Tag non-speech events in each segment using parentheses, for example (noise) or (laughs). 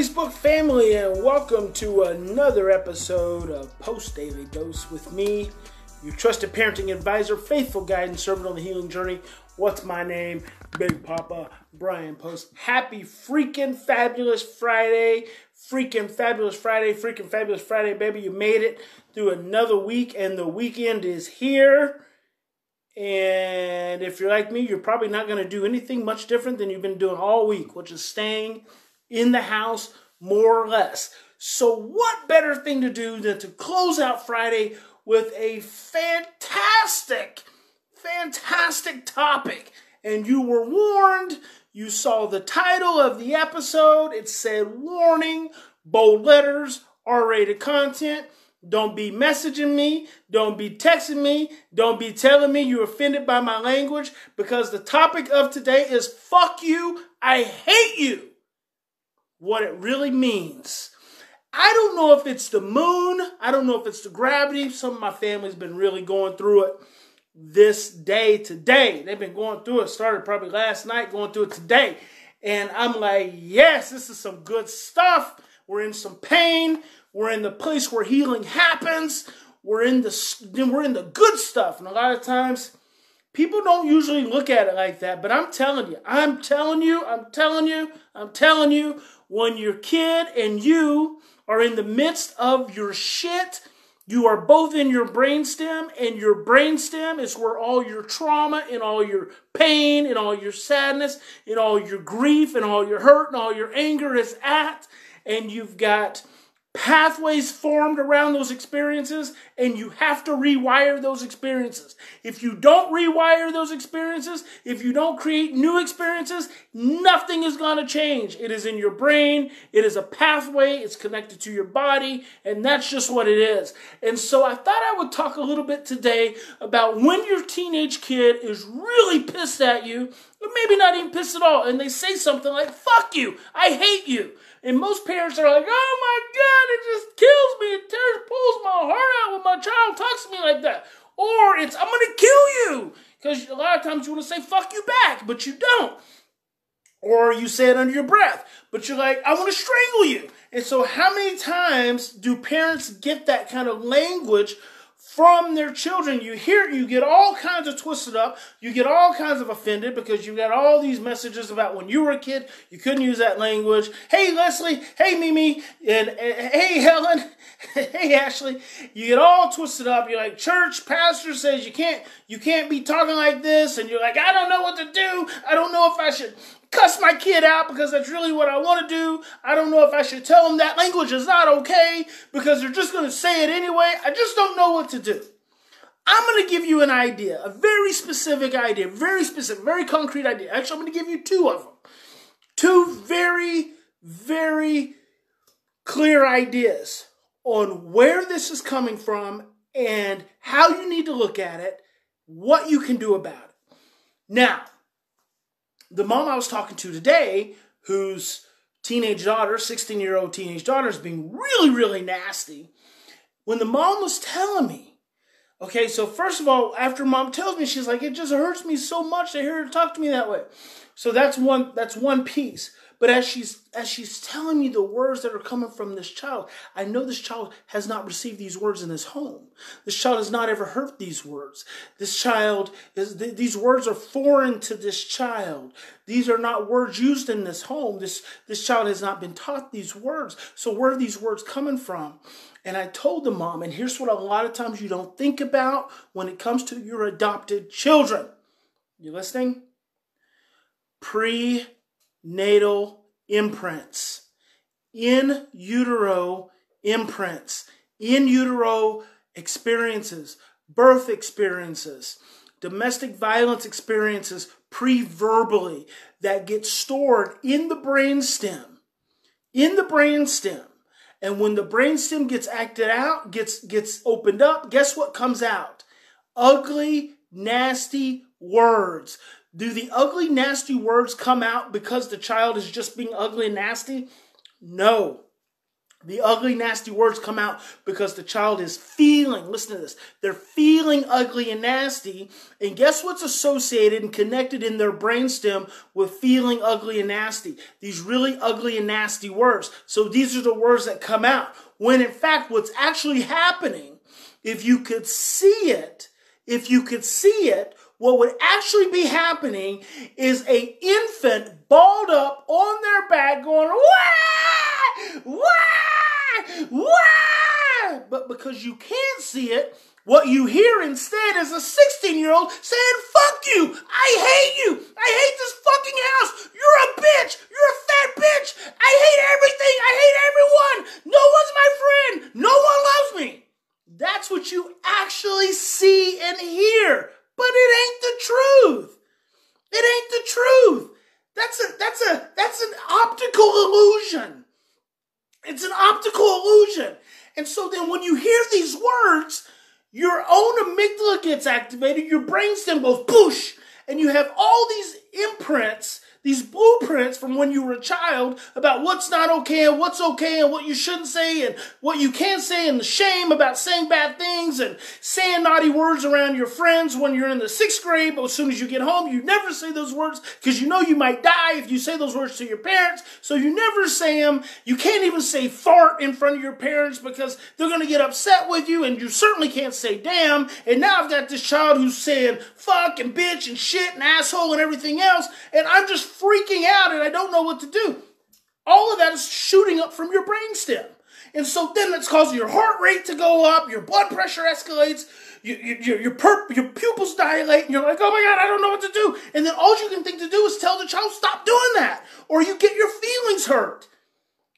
Facebook family, and welcome to another episode of Post Daily Dose with me, your trusted parenting advisor, faithful guide, and servant on the healing journey. What's my name? Big Papa Bryan Post. Happy freaking fabulous Friday! Freaking fabulous Friday! Freaking fabulous Friday, baby! You made it through another week, and the weekend is here. And if you're like me, you're probably not going to do anything much different than you've been doing all week, which is staying in the house more or less. So, what better thing to do than to close out Friday with a fantastic, fantastic topic? And you were warned, you saw the title of the episode, it said warning, bold letters, R rated content. Don't be messaging me. Don't be texting me. Don't be telling me you're offended by my language because the topic of today is fuck you. I hate you what it really means. I don't know if it's the moon. I don't know if it's the gravity. Some of my family's been really going through it this day today. They've been going through it. Started probably last night, going through it today. And I'm like, yes, this is some good stuff. We're in some pain. We're in the place where healing happens. We're in the we're in the good stuff. And a lot of times people don't usually look at it like that. But I'm telling you, I'm telling you, I'm telling you, I'm telling you, when your kid and you are in the midst of your shit, you are both in your brainstem, and your brainstem is where all your trauma and all your pain and all your sadness and all your grief and all your hurt and all your anger is at. And you've got pathways formed around those experiences and you have to rewire those experiences. If you don't rewire those experiences, if you don't create new experiences, nothing is going to change. It is in your brain, it is a pathway, it's connected to your body, and that's just what it is. And so I thought I would talk a little bit today about when your teenage kid is really pissed at you, maybe not even pissed at all, and they say something like, fuck you, I hate you. And most parents are like, oh my God, it just kills me. It tears, pulls my heart out when my child talks to me like that. Or it's, I'm to kill you. Because a lot of times you want to say, fuck you back, but you don't. Or you say it under your breath, but you're like, I want to strangle you. And so, how many times do parents get that kind of language from their children. You hear you get all kinds of twisted up. You get all kinds of offended because you got all these messages about when you were a kid, you couldn't use that language. Hey, Leslie. Hey, Mimi. And, and hey, Helen. (laughs) hey, Ashley. You get all twisted up. You're like, church pastor says you can't, you can't be talking like this. And you're like, I don't know what to do. I don't know if I should cuss my kid out because that's really what I want to do. I don't know if I should tell them that language is not okay because they're just going to say it anyway. I just don't know what to do. I'm going to give you an idea, a very specific idea, very specific, very concrete idea. Actually, I'm going to give you two of them. Two very, very clear ideas on where this is coming from and how you need to look at it, what you can do about it. Now, the mom I was talking to today, whose teenage daughter, 16 year old teenage daughter, is being really, really nasty, when the mom was telling me, okay, so first of all, after mom tells me, she's like, it just hurts me so much to hear her talk to me that way. So that's one that's one piece. But as she's as she's telling me the words that are coming from this child, I know this child has not received these words in his home. This child has not ever heard these words. This child is th- these words are foreign to this child. These are not words used in this home. This this child has not been taught these words. So where are these words coming from? And I told the mom, and here's what a lot of times you don't think about when it comes to your adopted children. You listening? Pre natal imprints, in utero imprints, in utero experiences, birth experiences, domestic violence experiences pre-verbally that get stored in the brainstem, in the brainstem. And when the brainstem gets acted out, gets gets opened up, guess what comes out? Ugly, nasty words. Do the ugly, nasty words come out because the child is just being ugly and nasty? No. The ugly, nasty words come out because the child is feeling, listen to this, they're feeling ugly and nasty. And guess what's associated and connected in their brainstem with feeling ugly and nasty? These really ugly and nasty words. So these are the words that come out. When in fact, what's actually happening, if you could see it, if you could see it, what would actually be happening is a infant balled up on their back going, wah, wah, wah. But because you can't see it, what you hear instead is a 16 year old saying, fuck you, I hate you, I hate this fucking house, you're a bitch, you're a fat bitch, I hate everything, I hate everyone, no one's my friend, no one loves me. That's what you actually see and hear but it ain't the truth. It ain't the truth. That's a that's a that's an optical illusion. It's an optical illusion. And so then when you hear these words, your own amygdala gets activated, your brainstem goes push, and you have all these imprints these blueprints from when you were a child about what's not okay and what's okay and what you shouldn't say and what you can't say and the shame about saying bad things and saying naughty words around your friends when you're in the sixth grade, but as soon as you get home, you never say those words because you know you might die if you say those words to your parents. So you never say them. You can't even say fart in front of your parents because they're going to get upset with you and you certainly can't say damn. And now I've got this child who's saying fuck and bitch and shit and asshole and everything else. And I'm just freaking out and I don't know what to do. All of that is shooting up from your brainstem. And so then that's causing your heart rate to go up, your blood pressure escalates, you, you, your, your, perp, your pupils dilate, and you're like, oh my God, I don't know what to do. And then all you can think to do is tell the child, stop doing that, or you get your feelings hurt.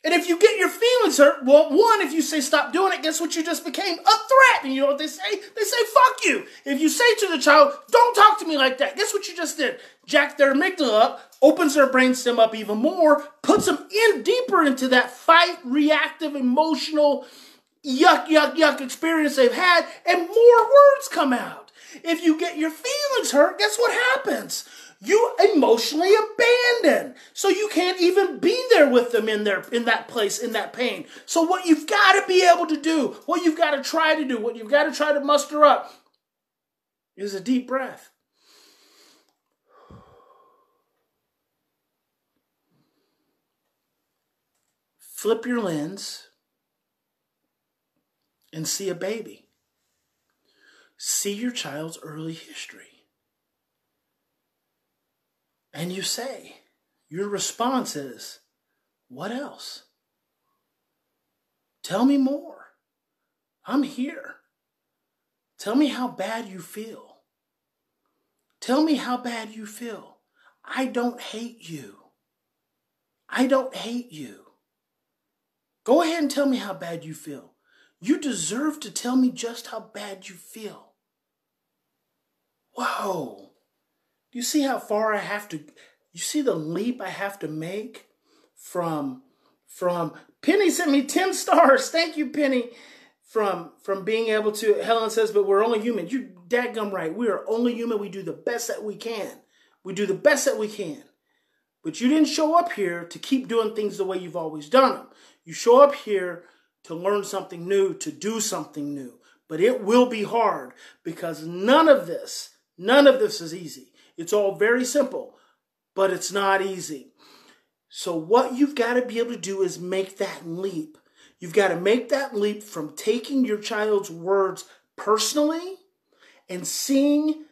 And if you get your feelings hurt, well, one, if you say stop doing it, guess what you just became? A threat. And you know what they say? They say, fuck you. If you say to the child, don't talk to me like that, guess what you just did? Jack their amygdala up, opens their brainstem up even more, puts them in deeper into that fight, reactive, emotional, yuck, yuck, yuck experience they've had, and more words come out. If you get your feelings hurt, guess what happens? you emotionally abandon. So you can't even be there with them in their in that place, in that pain. So what you've got to be able to do, what you've got to try to do, what you've got to try to muster up is a deep breath. Flip your lens and see a baby. See your child's early history. And you say, your response is, What else? Tell me more. I'm here. Tell me how bad you feel. Tell me how bad you feel. I don't hate you. I don't hate you. Go ahead and tell me how bad you feel. You deserve to tell me just how bad you feel. Whoa. You see how far I have to you see the leap I have to make from from Penny sent me 10 (laughs) stars. Thank you, Penny. From from being able to Helen says, but we're only human. You're dadgum right. We are only human. We do the best that we can. We do the best that we can. But you didn't show up here to keep doing things the way you've always done them. You show up here to learn something new, to do something new. But it will be hard because none of this, none of this is easy. It's all very simple, but it's not easy. So, what you've got to be able to do is make that leap. You've got to make that leap from taking your child's words personally and seeing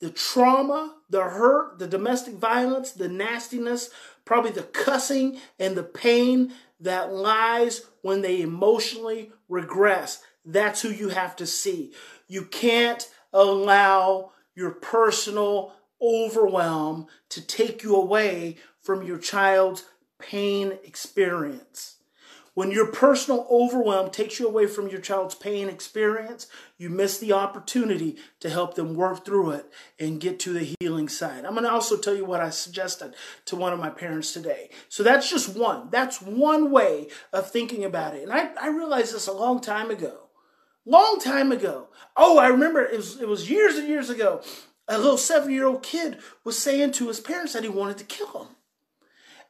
the trauma, the hurt, the domestic violence, the nastiness, probably the cussing and the pain that lies when they emotionally regress. That's who you have to see. You can't allow your personal overwhelm to take you away from your child's pain experience. When your personal overwhelm takes you away from your child's pain experience, you miss the opportunity to help them work through it and get to the healing side. I'm going to also tell you what I suggested to one of my parents today. So that's just one. That's one way of thinking about it. And I, I realized this a long time ago. Long time ago. Oh, I remember it was, it was years and years ago. A little seven year old kid was saying to his parents that he wanted to kill him.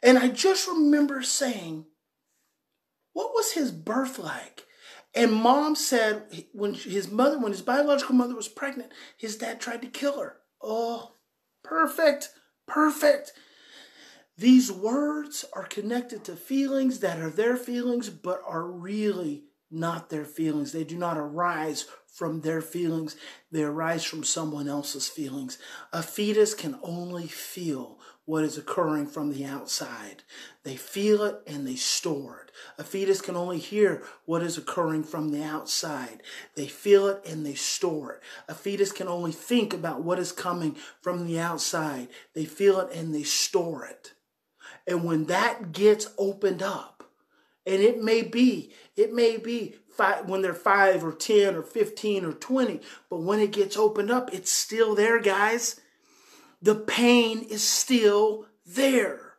And I just remember saying, what was his birth like? And mom said when his mother, when his biological mother was pregnant, his dad tried to kill her. Oh, perfect, perfect. These words are connected to feelings that are their feelings, but are really not their feelings. They do not arise from their feelings, they arise from someone else's feelings. A fetus can only feel what is occurring from the outside. They feel it and they store it. A fetus can only hear what is occurring from the outside. They feel it and they store it. A fetus can only think about what is coming from the outside. They feel it and they store it. And when that gets opened up, and it may be, it may be five, when they're five or 10 or 15 or 20, but when it gets opened up, it's still there, guys the pain is still there.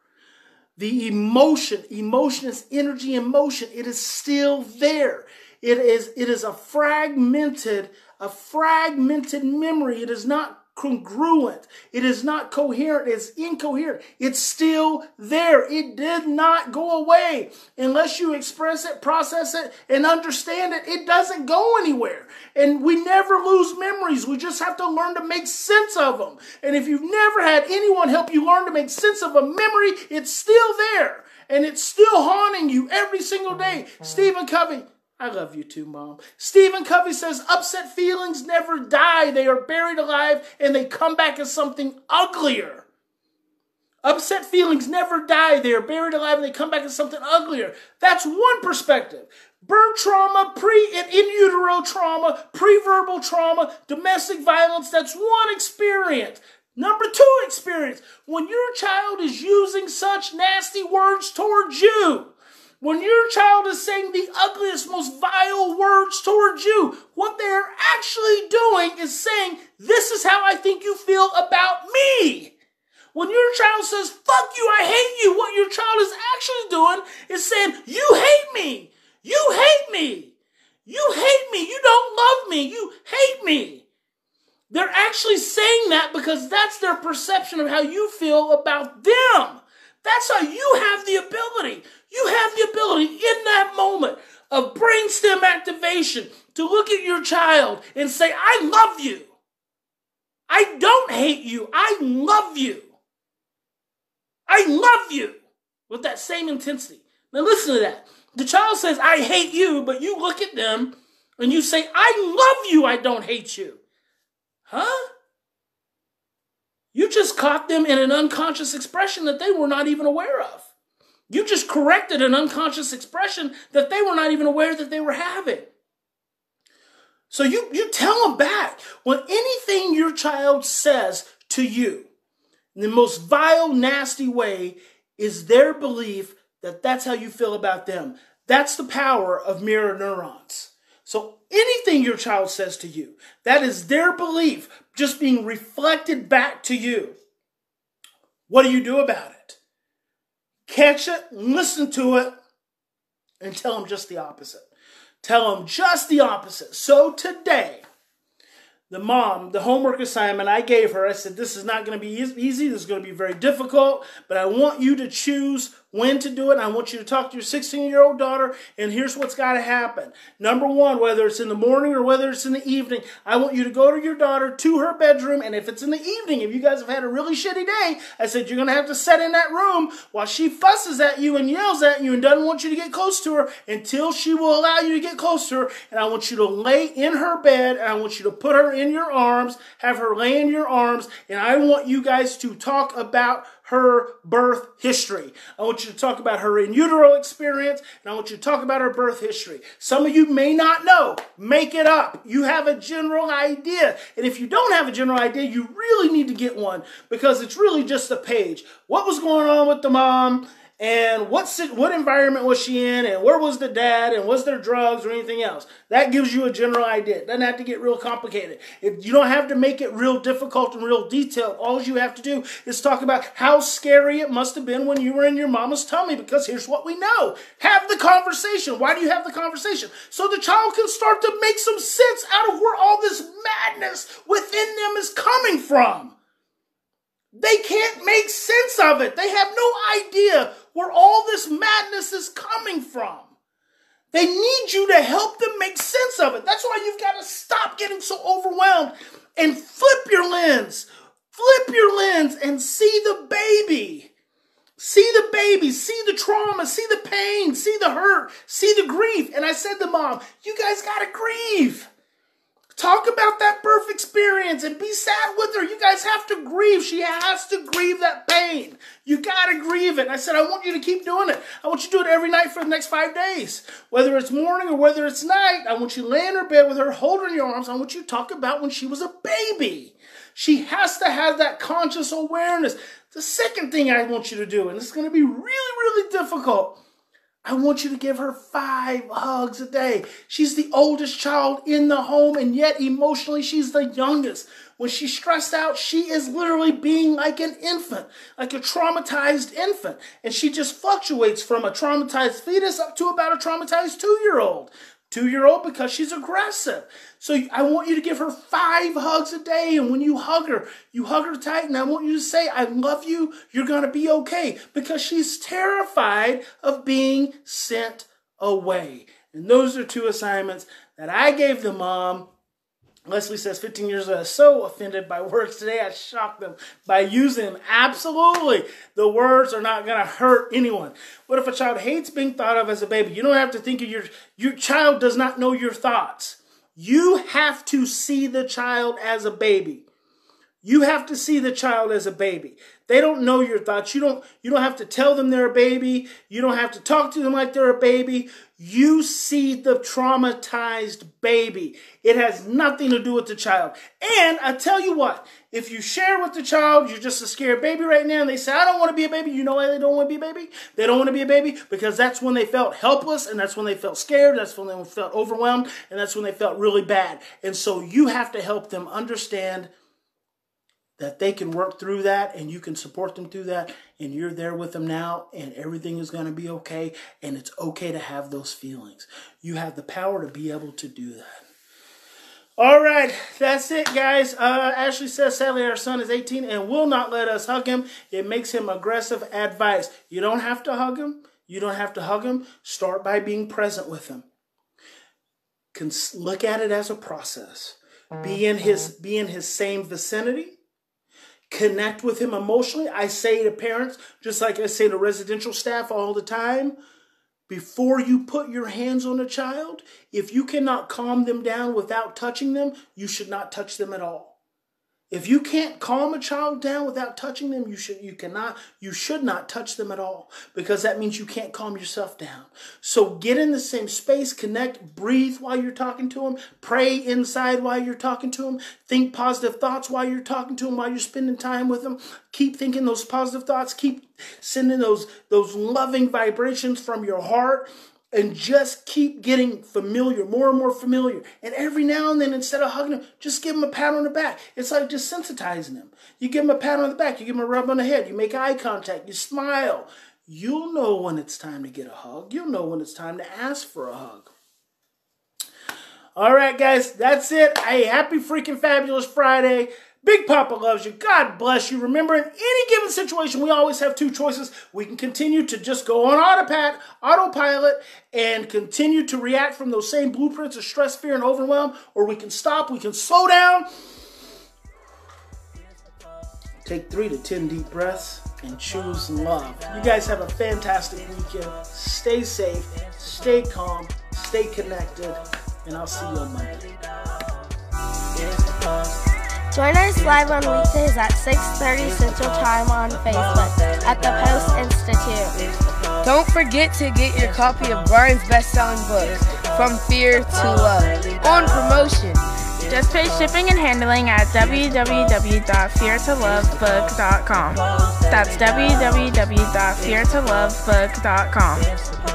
The emotion, emotion is energy and motion. It is still there. It is, it is a fragmented, a fragmented memory. It is not congruent. It is not coherent. It's incoherent. It's still there. It did not go away. Unless you express it, process it, and understand it, it doesn't go anywhere. And we never lose memories. We just have to learn to make sense of them. And if you've never had anyone help you learn to make sense of a memory, it's still there. And it's still haunting you every single day. Stephen Covey, I love you too, Mom. Stephen Covey says upset feelings never die. They are buried alive and they come back as something uglier. Upset feelings never die. They are buried alive and they come back as something uglier. That's one perspective. Birth trauma, pre and in utero trauma, pre-verbal trauma, domestic violence, that's one experience. Number two experience, when your child is using such nasty words towards you. When your child is saying the ugliest, most vile words towards you, what they're actually doing is saying, This is how I think you feel about me. When your child says, Fuck you, I hate you, what your child is actually doing is saying, You hate me. You hate me. You hate me. You don't love me. You hate me. They're actually saying that because that's their perception of how you feel about them. That's how you have the ability. You have the ability in that moment of brainstem activation to look at your child and say, I love you. I don't hate you. I love you. I love you with that same intensity. Now, listen to that. The child says, I hate you, but you look at them and you say, I love you. I don't hate you. Huh? You just caught them in an unconscious expression that they were not even aware of. You just corrected an unconscious expression that they were not even aware that they were having. So you, you tell them back when anything your child says to you the most vile, nasty way is their belief that that's how you feel about them. That's the power of mirror neurons. So anything your child says to you, that is their belief just being reflected back to you. What do you do about it? Catch it, listen to it, and tell them just the opposite. Tell them just the opposite. So today, the mom, the homework assignment I gave her, I said, This is not going to be easy. This is going to be very difficult, but I want you to choose when to do it. I want you to talk to your 16 year old daughter, and here's what's got to happen. Number one, whether it's in the morning or whether it's in the evening, I want you to go to your daughter to her bedroom, and if it's in the evening, if you guys have had a really shitty day, I said you're going to have to sit in that room while she fusses at you and yells at you and doesn't want you to get close to her until she will allow you to get close to her. And I want you to lay in her bed, and I want you to put her in your arms, have her lay in your arms, and I want you guys to talk about her birth history. I want you to talk about her in utero experience, and I want you to talk about her birth history. Some of you may not know. Make it up. You have a general idea. And if you don't have a general idea, you really need to get one because it's really just a page. What was going on with the mom? And what what environment was she in, and where was the dad, and was there drugs or anything else. That gives you a general idea. It doesn't have to get real complicated. If you don't have to make it real difficult and real detailed. All you have to do is talk about how scary it must have been when you were in your mama's tummy. Because here's what we know: have the conversation. Why do you have the conversation? So the child can start to make some sense out of where all this madness within them is coming from. They can't make sense of it. They have no idea where all this madness is coming from. They need you to help them make sense of it. That's why you've got to stop getting so overwhelmed and flip your lens. Flip your lens and see the baby. See the baby, see the trauma, see the pain, see the hurt, see the grief. And I said to mom, You guys got to grieve. Talk about that birth experience and be sad with her. You guys have to grieve. She has to grieve that pain. You got to grieve it. I said, I want you to keep doing it. I want you to do it every night for the next five days. Whether it's morning or whether it's night, I want you to lay in her bed with her, hold her in your arms. I want you to talk about when she was a baby. She has to have that conscious awareness. The second thing I want you to do, and this is going to be really, really difficult, I want you to give her five hugs a day. She's the oldest child in the home, and yet emotionally, she's the youngest. When she's stressed out, she is literally being like an infant, like a traumatized infant. And she just fluctuates from a traumatized fetus up to about a traumatized two year old two year old because she's aggressive. So I want you to give her five hugs a day. And when you hug her, you hug her tight. And I want you to say, I love you. You're going to be okay because she's terrified of being sent away. And those are two assignments that I gave the mom Leslie says 15 years ago, so offended by words today, I shocked them by using them. Absolutely. The words are not going to hurt anyone. What if a child hates being thought of as a baby? You don't have to think of your, your child does not know your thoughts. You have to see the child as a baby. You have to see the child as a baby. They don't know your thoughts. You don't you don't have to tell them they're a baby. You don't have to talk to them like they're a baby. You see the traumatized baby. It has nothing to do with the child. And I tell you what, if you share with the child, you're just a scared baby right now, and they say, I don't want to be a baby, you know why they don't want to be a baby? They don't want to be a baby because that's when they felt helpless, and that's when they felt scared, that's when they felt overwhelmed, and that's when they felt really bad. And so you have to help them understand that they can work through that and you can support them through that and you're there with them now and everything is going to be okay and it's okay to have those feelings. You have the power to be able to do that. All right, that's it, guys. Uh, Ashley says, sadly, our son is 18 and will not let us hug him. It makes him aggressive advice. You don't have to hug him. You don't have to hug him. Start by being present with him. Can look at it as a process. Be in his be in his same vicinity connect with him emotionally. I say to parents, just like I say to residential staff all the time, before you put your hands on a child, if you cannot calm them down without touching them, you should not touch them at all. If you can't calm a child down without touching them, you should you cannot you should not touch them at all because that means you can't calm yourself down. So get in the same space, connect, breathe while you're talking to them, pray inside while you're talking to them, think positive thoughts while you're talking to them, while you're spending time with them. Keep thinking those positive thoughts, keep sending those those loving vibrations from your heart and just keep getting familiar, more and more familiar. And every now and then, instead of hugging him, just give him a pat on the back. It's like just sensitizing him. You give him a pat on the back, you give him a rub on the head, you make eye contact, you smile. You'll know when it's time to get a hug. You'll know when it's time to ask for a hug. All right, guys, that's it. Hey, happy freaking fabulous Friday. Big Papa loves you. God bless you. Remember, in any given situation, we always have two choices. We can continue to just go on autopat, autopilot, and continue to react from those same blueprints of stress, fear, and overwhelm, or we can stop, we can slow down, take three to ten deep breaths, and choose love. You guys have a fantastic weekend. Stay safe, stay calm, stay connected, and I'll see you on Monday. Join us live on weekdays at 6.30 Central Time on Facebook at the Post Institute. Don't forget to get your copy of Bryan's best-selling book, From Fear to Love, on promotion. Just pay shipping and handling at www.feartolovebook.com. That's www.feartolovebook.com.